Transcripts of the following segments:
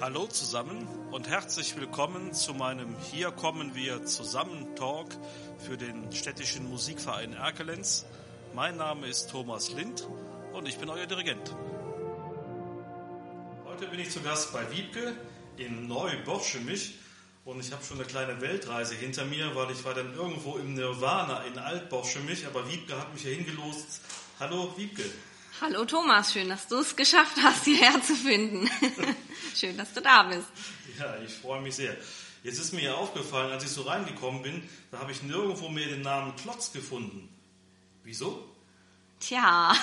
Hallo zusammen und herzlich willkommen zu meinem Hier kommen wir zusammen Talk für den städtischen Musikverein Erkelenz. Mein Name ist Thomas Lind und ich bin euer Dirigent. Heute bin ich zu Gast bei Wiebke in Neu-Borschemich und ich habe schon eine kleine Weltreise hinter mir, weil ich war dann irgendwo im Nirvana in Alt-Borschemich, aber Wiebke hat mich hier hingelost. Hallo Wiebke. Hallo Thomas, schön, dass du es geschafft hast, hierher zu finden. schön, dass du da bist. Ja, ich freue mich sehr. Jetzt ist mir ja aufgefallen, als ich so reingekommen bin, da habe ich nirgendwo mehr den Namen Klotz gefunden. Wieso? Tja,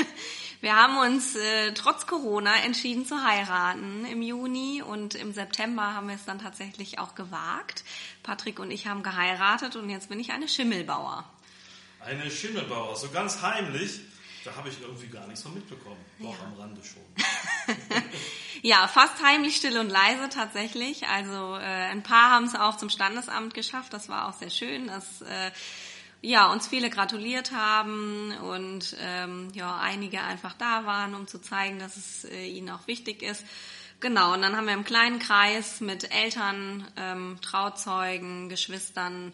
wir haben uns äh, trotz Corona entschieden zu heiraten im Juni und im September haben wir es dann tatsächlich auch gewagt. Patrick und ich haben geheiratet und jetzt bin ich eine Schimmelbauer. Eine Schimmelbauer, so ganz heimlich. Da habe ich irgendwie gar nichts von mitbekommen. Doch ja. am Rande schon. ja, fast heimlich, still und leise tatsächlich. Also äh, ein paar haben es auch zum Standesamt geschafft. Das war auch sehr schön, dass äh, ja, uns viele gratuliert haben und ähm, ja, einige einfach da waren, um zu zeigen, dass es äh, ihnen auch wichtig ist. Genau, und dann haben wir im kleinen Kreis mit Eltern, ähm, Trauzeugen, Geschwistern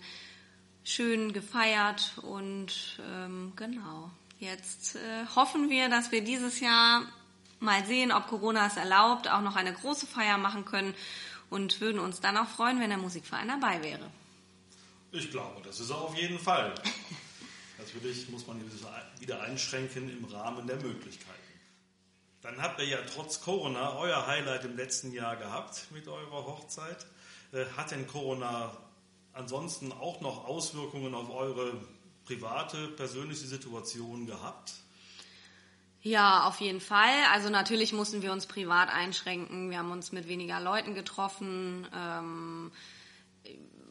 schön gefeiert und ähm, genau. Jetzt äh, hoffen wir, dass wir dieses Jahr mal sehen, ob Corona es erlaubt, auch noch eine große Feier machen können und würden uns dann auch freuen, wenn der Musikverein dabei wäre. Ich glaube, das ist auf jeden Fall. Natürlich muss man wieder einschränken im Rahmen der Möglichkeiten. Dann habt ihr ja trotz Corona euer Highlight im letzten Jahr gehabt mit eurer Hochzeit. Äh, hat denn Corona ansonsten auch noch Auswirkungen auf eure private, persönliche Situation gehabt? Ja, auf jeden Fall. Also natürlich mussten wir uns privat einschränken. Wir haben uns mit weniger Leuten getroffen. Ähm,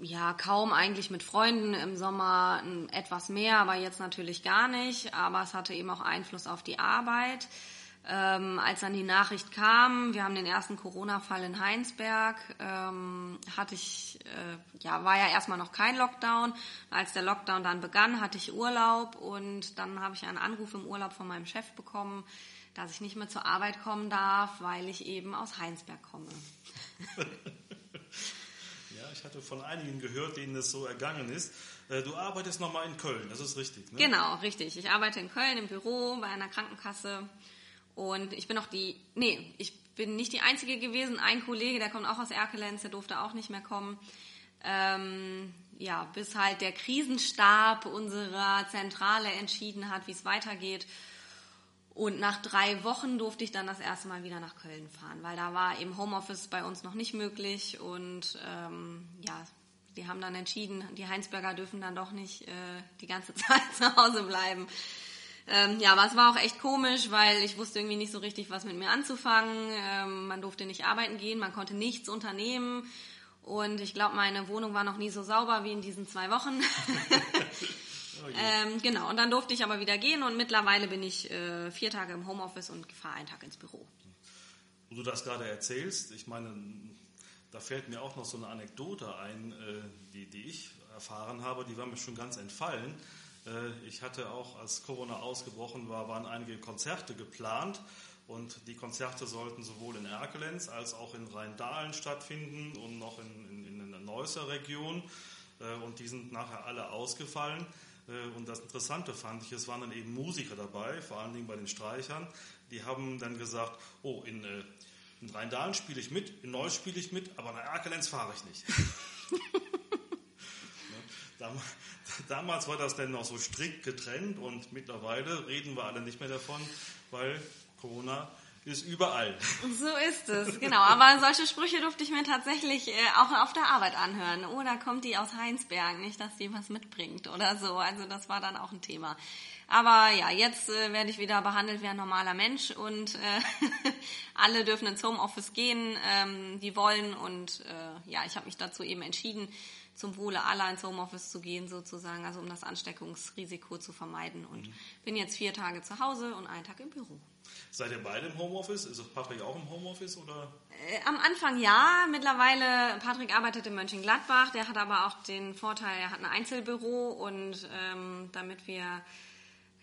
ja, kaum eigentlich mit Freunden im Sommer etwas mehr, aber jetzt natürlich gar nicht. Aber es hatte eben auch Einfluss auf die Arbeit. Ähm, als dann die Nachricht kam, wir haben den ersten Corona-Fall in Heinsberg, ähm, hatte ich, äh, ja, war ja erstmal noch kein Lockdown. Als der Lockdown dann begann, hatte ich Urlaub und dann habe ich einen Anruf im Urlaub von meinem Chef bekommen, dass ich nicht mehr zur Arbeit kommen darf, weil ich eben aus Heinsberg komme. ja, ich hatte von einigen gehört, denen das so ergangen ist. Äh, du arbeitest nochmal in Köln, das ist richtig, ne? Genau, richtig. Ich arbeite in Köln im Büro bei einer Krankenkasse und ich bin auch die, nee, ich bin nicht die Einzige gewesen. Ein Kollege, der kommt auch aus Erkelenz, der durfte auch nicht mehr kommen. Ähm, ja, bis halt der Krisenstab unserer Zentrale entschieden hat, wie es weitergeht. Und nach drei Wochen durfte ich dann das erste Mal wieder nach Köln fahren, weil da war eben Homeoffice bei uns noch nicht möglich. Und ähm, ja, die haben dann entschieden, die Heinsberger dürfen dann doch nicht äh, die ganze Zeit zu Hause bleiben. Ähm, ja, aber es war auch echt komisch, weil ich wusste irgendwie nicht so richtig, was mit mir anzufangen. Ähm, man durfte nicht arbeiten gehen, man konnte nichts unternehmen. Und ich glaube, meine Wohnung war noch nie so sauber wie in diesen zwei Wochen. oh ähm, genau, und dann durfte ich aber wieder gehen und mittlerweile bin ich äh, vier Tage im Homeoffice und fahre einen Tag ins Büro. Wo du das gerade erzählst, ich meine, da fällt mir auch noch so eine Anekdote ein, äh, die, die ich erfahren habe, die war mir schon ganz entfallen. Äh, ich hatte auch, als Corona ausgebrochen war, waren einige Konzerte geplant. Und die Konzerte sollten sowohl in Erkelenz als auch in Rheindahlen stattfinden und noch in, in, in der Neusser Region. Äh, und die sind nachher alle ausgefallen. Äh, und das Interessante fand ich, es waren dann eben Musiker dabei, vor allen Dingen bei den Streichern. Die haben dann gesagt, oh, in, in Rheindahlen spiele ich mit, in Neuss spiele ich mit, aber nach Erkelenz fahre ich nicht. Damals war das dann noch so strikt getrennt und mittlerweile reden wir alle nicht mehr davon, weil Corona ist überall. So ist es, genau. Aber solche Sprüche durfte ich mir tatsächlich äh, auch auf der Arbeit anhören. Oder oh, kommt die aus Heinsberg, nicht, dass die was mitbringt oder so. Also das war dann auch ein Thema. Aber ja, jetzt äh, werde ich wieder behandelt wie ein normaler Mensch und äh, alle dürfen ins Homeoffice gehen, ähm, die wollen. Und äh, ja, ich habe mich dazu eben entschieden, zum Wohle aller ins Homeoffice zu gehen, sozusagen, also um das Ansteckungsrisiko zu vermeiden. Und mhm. bin jetzt vier Tage zu Hause und einen Tag im Büro. Seid ihr beide im Homeoffice? Ist Patrick auch im Homeoffice oder? Äh, am Anfang ja. Mittlerweile, Patrick arbeitet in Mönchengladbach. Der hat aber auch den Vorteil, er hat ein Einzelbüro und ähm, damit wir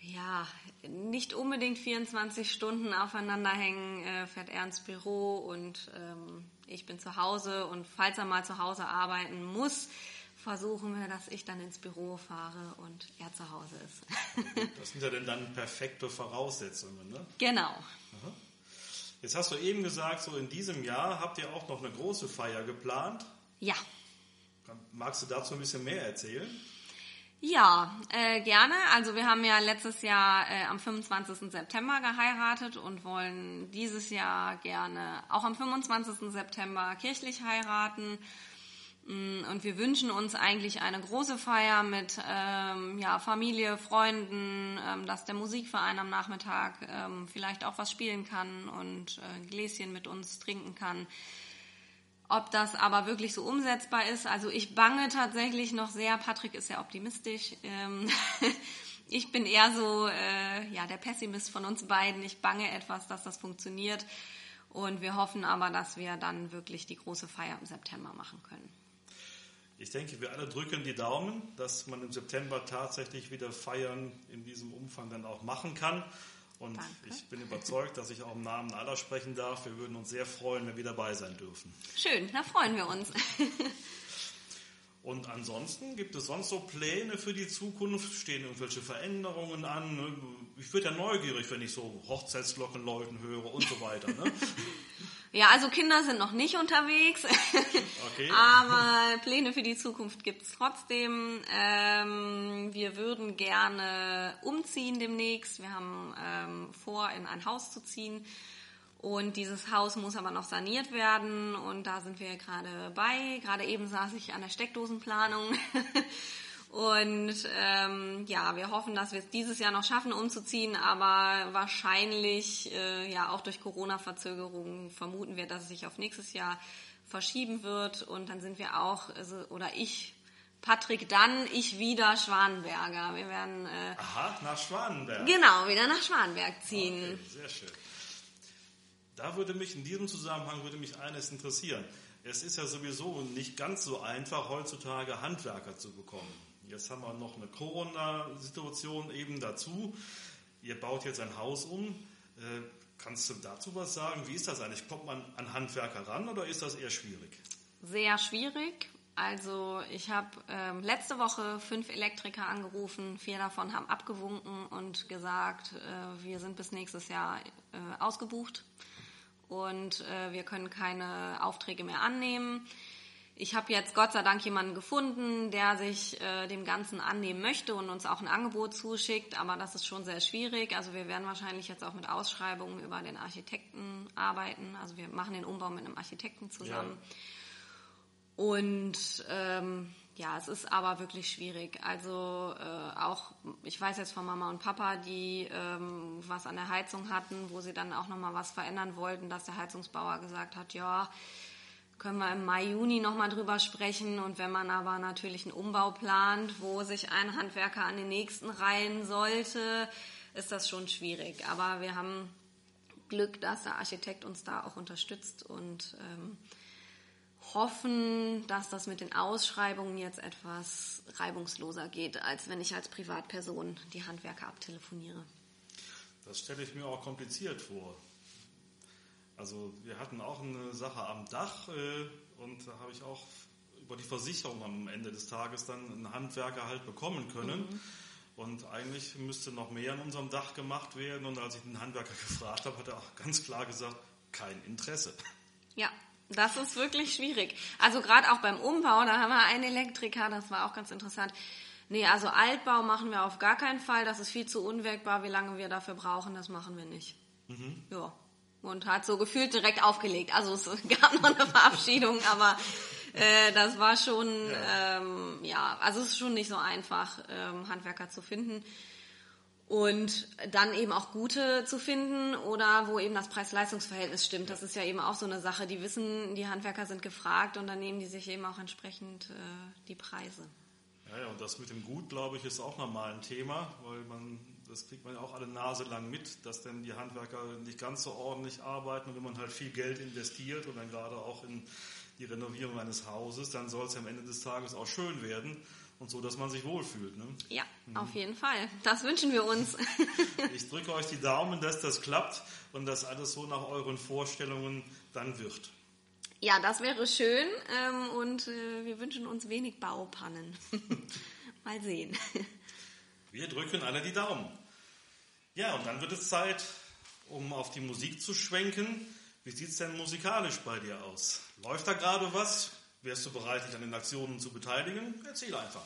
Ja, nicht unbedingt 24 Stunden aufeinander hängen, äh, fährt er ins Büro und ähm, ich bin zu Hause und falls er mal zu Hause arbeiten muss, versuchen wir, dass ich dann ins Büro fahre und er zu Hause ist. das sind ja dann perfekte Voraussetzungen, ne? Genau. Aha. Jetzt hast du eben gesagt, so in diesem Jahr habt ihr auch noch eine große Feier geplant. Ja. Magst du dazu ein bisschen mehr erzählen? Ja, äh, gerne. Also wir haben ja letztes Jahr äh, am 25. September geheiratet und wollen dieses Jahr gerne auch am 25. September kirchlich heiraten. Mm, und wir wünschen uns eigentlich eine große Feier mit ähm, ja, Familie, Freunden, ähm, dass der Musikverein am Nachmittag ähm, vielleicht auch was spielen kann und äh, Gläschen mit uns trinken kann. Ob das aber wirklich so umsetzbar ist, also ich bange tatsächlich noch sehr. Patrick ist sehr optimistisch. Ähm, ich bin eher so äh, ja der Pessimist von uns beiden. Ich bange etwas, dass das funktioniert. Und wir hoffen aber, dass wir dann wirklich die große Feier im September machen können. Ich denke, wir alle drücken die Daumen, dass man im September tatsächlich wieder Feiern in diesem Umfang dann auch machen kann. Und Danke. ich bin überzeugt, dass ich auch im Namen aller sprechen darf. Wir würden uns sehr freuen, wenn wir dabei sein dürfen. Schön, da freuen wir uns. Und ansonsten gibt es sonst so Pläne für die Zukunft? Stehen irgendwelche Veränderungen an? Ich würde ja neugierig, wenn ich so Hochzeitsglocken läuten höre und so weiter. Ne? Ja, also Kinder sind noch nicht unterwegs, okay. aber Pläne für die Zukunft gibt es trotzdem. Ähm, wir würden gerne umziehen demnächst. Wir haben ähm, vor, in ein Haus zu ziehen. Und dieses Haus muss aber noch saniert werden und da sind wir gerade bei. Gerade eben saß ich an der Steckdosenplanung Und ähm, ja, wir hoffen, dass wir es dieses Jahr noch schaffen, umzuziehen, aber wahrscheinlich, äh, ja, auch durch Corona-Verzögerungen vermuten wir, dass es sich auf nächstes Jahr verschieben wird. Und dann sind wir auch, also, oder ich, Patrick dann, ich wieder Schwanenberger. Wir werden. Äh, Aha, nach Schwanenberg. Genau, wieder nach Schwanenberg ziehen. Okay, sehr schön. Da würde mich in diesem Zusammenhang würde mich eines interessieren. Es ist ja sowieso nicht ganz so einfach, heutzutage Handwerker zu bekommen. Jetzt haben wir noch eine Corona-Situation eben dazu. Ihr baut jetzt ein Haus um. Äh, kannst du dazu was sagen? Wie ist das eigentlich? Kommt man an Handwerker ran oder ist das eher schwierig? Sehr schwierig. Also ich habe ähm, letzte Woche fünf Elektriker angerufen, vier davon haben abgewunken und gesagt, äh, wir sind bis nächstes Jahr äh, ausgebucht und äh, wir können keine Aufträge mehr annehmen. Ich habe jetzt Gott sei Dank jemanden gefunden, der sich äh, dem Ganzen annehmen möchte und uns auch ein Angebot zuschickt, aber das ist schon sehr schwierig. Also wir werden wahrscheinlich jetzt auch mit Ausschreibungen über den Architekten arbeiten. Also wir machen den Umbau mit einem Architekten zusammen. Ja. Und ähm, ja, es ist aber wirklich schwierig. Also äh, auch, ich weiß jetzt von Mama und Papa, die ähm, was an der Heizung hatten, wo sie dann auch nochmal was verändern wollten, dass der Heizungsbauer gesagt hat, ja, können wir im Mai, Juni nochmal drüber sprechen. Und wenn man aber natürlich einen Umbau plant, wo sich ein Handwerker an den nächsten reihen sollte, ist das schon schwierig. Aber wir haben Glück, dass der Architekt uns da auch unterstützt und ähm, hoffen, dass das mit den Ausschreibungen jetzt etwas reibungsloser geht, als wenn ich als Privatperson die Handwerker abtelefoniere. Das stelle ich mir auch kompliziert vor. Also wir hatten auch eine Sache am Dach äh, und da habe ich auch über die Versicherung am Ende des Tages dann einen Handwerker halt bekommen können. Mhm. Und eigentlich müsste noch mehr an unserem Dach gemacht werden. Und als ich den Handwerker gefragt habe, hat er auch ganz klar gesagt, kein Interesse. Ja, das ist wirklich schwierig. Also gerade auch beim Umbau, da haben wir einen Elektriker, das war auch ganz interessant. Nee, also Altbau machen wir auf gar keinen Fall. Das ist viel zu unwirkbar. Wie lange wir dafür brauchen, das machen wir nicht. Mhm. Ja und hat so gefühlt direkt aufgelegt. Also es gab noch eine Verabschiedung, aber äh, das war schon, ja. Ähm, ja, also es ist schon nicht so einfach, ähm, Handwerker zu finden. Und dann eben auch gute zu finden oder wo eben das Preis-Leistungs-Verhältnis stimmt. Das ist ja eben auch so eine Sache. Die wissen, die Handwerker sind gefragt und dann nehmen die sich eben auch entsprechend äh, die Preise. Ja, ja, und das mit dem Gut, glaube ich, ist auch nochmal ein Thema, weil man das kriegt man ja auch alle Nase lang mit, dass dann die Handwerker nicht ganz so ordentlich arbeiten und wenn man halt viel Geld investiert und dann gerade auch in die Renovierung eines Hauses, dann soll es ja am Ende des Tages auch schön werden. und so, dass man sich wohlfühlt. Ne? Ja, mhm. auf jeden Fall. Das wünschen wir uns. ich drücke euch die Daumen, dass das klappt und dass alles so nach euren Vorstellungen dann wird. Ja, das wäre schön ähm, und äh, wir wünschen uns wenig Baupannen. Mal sehen. Wir drücken alle die Daumen. Ja, und dann wird es Zeit, um auf die Musik zu schwenken. Wie sieht es denn musikalisch bei dir aus? Läuft da gerade was? Wärst du bereit, dich an den Aktionen zu beteiligen? Erzähl einfach.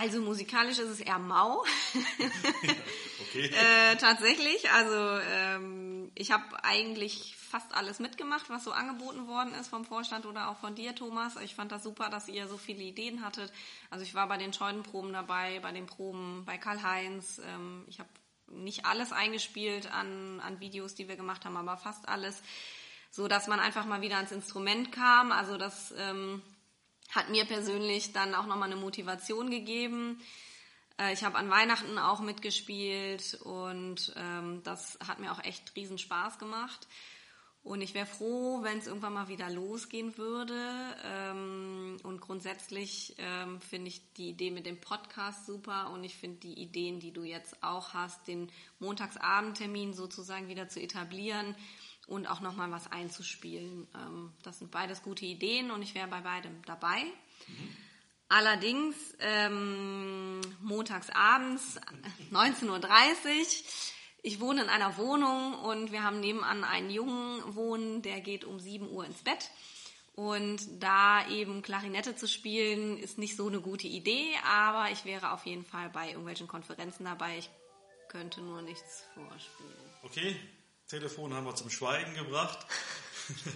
Also musikalisch ist es eher mau. okay. äh, tatsächlich. Also ähm, ich habe eigentlich fast alles mitgemacht, was so angeboten worden ist vom Vorstand oder auch von dir, Thomas. Ich fand das super, dass ihr so viele Ideen hattet. Also ich war bei den Scheunenproben dabei, bei den Proben bei Karl-Heinz. Ähm, ich habe nicht alles eingespielt an, an Videos, die wir gemacht haben, aber fast alles so dass man einfach mal wieder ans Instrument kam. Also das ähm, hat mir persönlich dann auch nochmal eine Motivation gegeben. Äh, ich habe an Weihnachten auch mitgespielt und ähm, das hat mir auch echt riesen Spaß gemacht. Und ich wäre froh, wenn es irgendwann mal wieder losgehen würde. Ähm, und grundsätzlich ähm, finde ich die Idee mit dem Podcast super und ich finde die Ideen, die du jetzt auch hast, den Montagsabendtermin sozusagen wieder zu etablieren, und auch nochmal was einzuspielen. Ähm, das sind beides gute Ideen und ich wäre bei beidem dabei. Mhm. Allerdings ähm, montags abends 19.30 Uhr. Ich wohne in einer Wohnung und wir haben nebenan einen Jungen wohnen, der geht um 7 Uhr ins Bett. Und da eben Klarinette zu spielen, ist nicht so eine gute Idee, aber ich wäre auf jeden Fall bei irgendwelchen Konferenzen dabei. Ich könnte nur nichts vorspielen. Okay, Telefon haben wir zum Schweigen gebracht.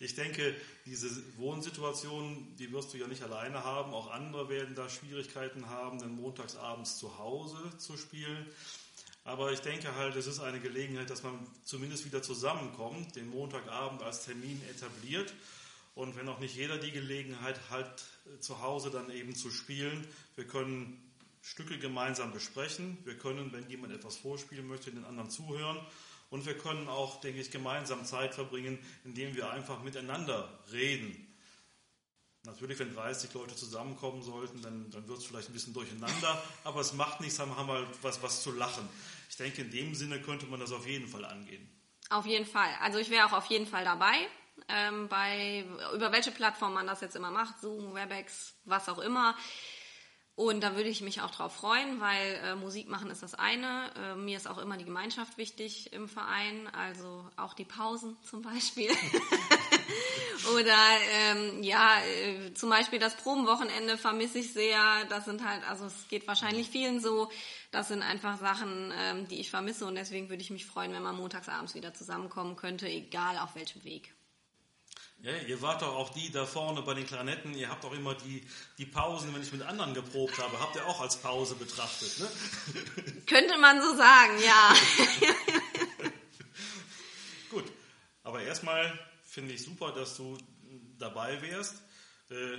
Ich denke, diese Wohnsituation, die wirst du ja nicht alleine haben. Auch andere werden da Schwierigkeiten haben, dann montagsabends zu Hause zu spielen. Aber ich denke halt, es ist eine Gelegenheit, dass man zumindest wieder zusammenkommt, den Montagabend als Termin etabliert. Und wenn auch nicht jeder die Gelegenheit hat, zu Hause dann eben zu spielen, wir können Stücke gemeinsam besprechen. Wir können, wenn jemand etwas vorspielen möchte, den anderen zuhören. Und wir können auch, denke ich, gemeinsam Zeit verbringen, indem wir einfach miteinander reden. Natürlich, wenn 30 Leute zusammenkommen sollten, dann, dann wird es vielleicht ein bisschen durcheinander, aber es macht nichts, haben wir halt was, was zu lachen. Ich denke, in dem Sinne könnte man das auf jeden Fall angehen. Auf jeden Fall. Also ich wäre auch auf jeden Fall dabei. Ähm, bei, über welche Plattform man das jetzt immer macht, Zoom, Webex, was auch immer. Und da würde ich mich auch drauf freuen, weil äh, Musik machen ist das eine. Äh, mir ist auch immer die Gemeinschaft wichtig im Verein, also auch die Pausen zum Beispiel. Oder ähm, ja, äh, zum Beispiel das Probenwochenende vermisse ich sehr. Das sind halt, also es geht wahrscheinlich vielen so. Das sind einfach Sachen, ähm, die ich vermisse und deswegen würde ich mich freuen, wenn man montagsabends wieder zusammenkommen könnte, egal auf welchem Weg. Ja, ihr wart doch auch die da vorne bei den Klarinetten, ihr habt auch immer die, die Pausen, wenn ich mit anderen geprobt habe, habt ihr auch als Pause betrachtet, ne? Könnte man so sagen, ja. Gut, aber erstmal finde ich super, dass du dabei wärst. Äh,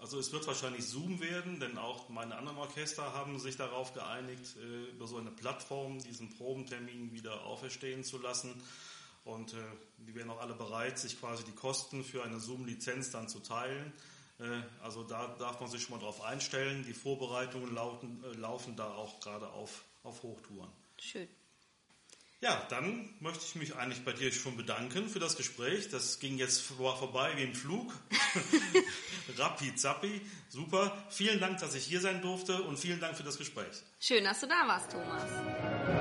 also es wird wahrscheinlich Zoom werden, denn auch meine anderen Orchester haben sich darauf geeinigt, äh, über so eine Plattform diesen Probentermin wieder auferstehen zu lassen. Und äh, die wären auch alle bereit, sich quasi die Kosten für eine Zoom-Lizenz dann zu teilen. Äh, also da darf man sich schon mal drauf einstellen. Die Vorbereitungen lauten, äh, laufen da auch gerade auf, auf Hochtouren. Schön. Ja, dann möchte ich mich eigentlich bei dir schon bedanken für das Gespräch. Das ging jetzt vor, vorbei wie ein Flug. Rappi zappi, super. Vielen Dank, dass ich hier sein durfte und vielen Dank für das Gespräch. Schön, dass du da warst, Thomas.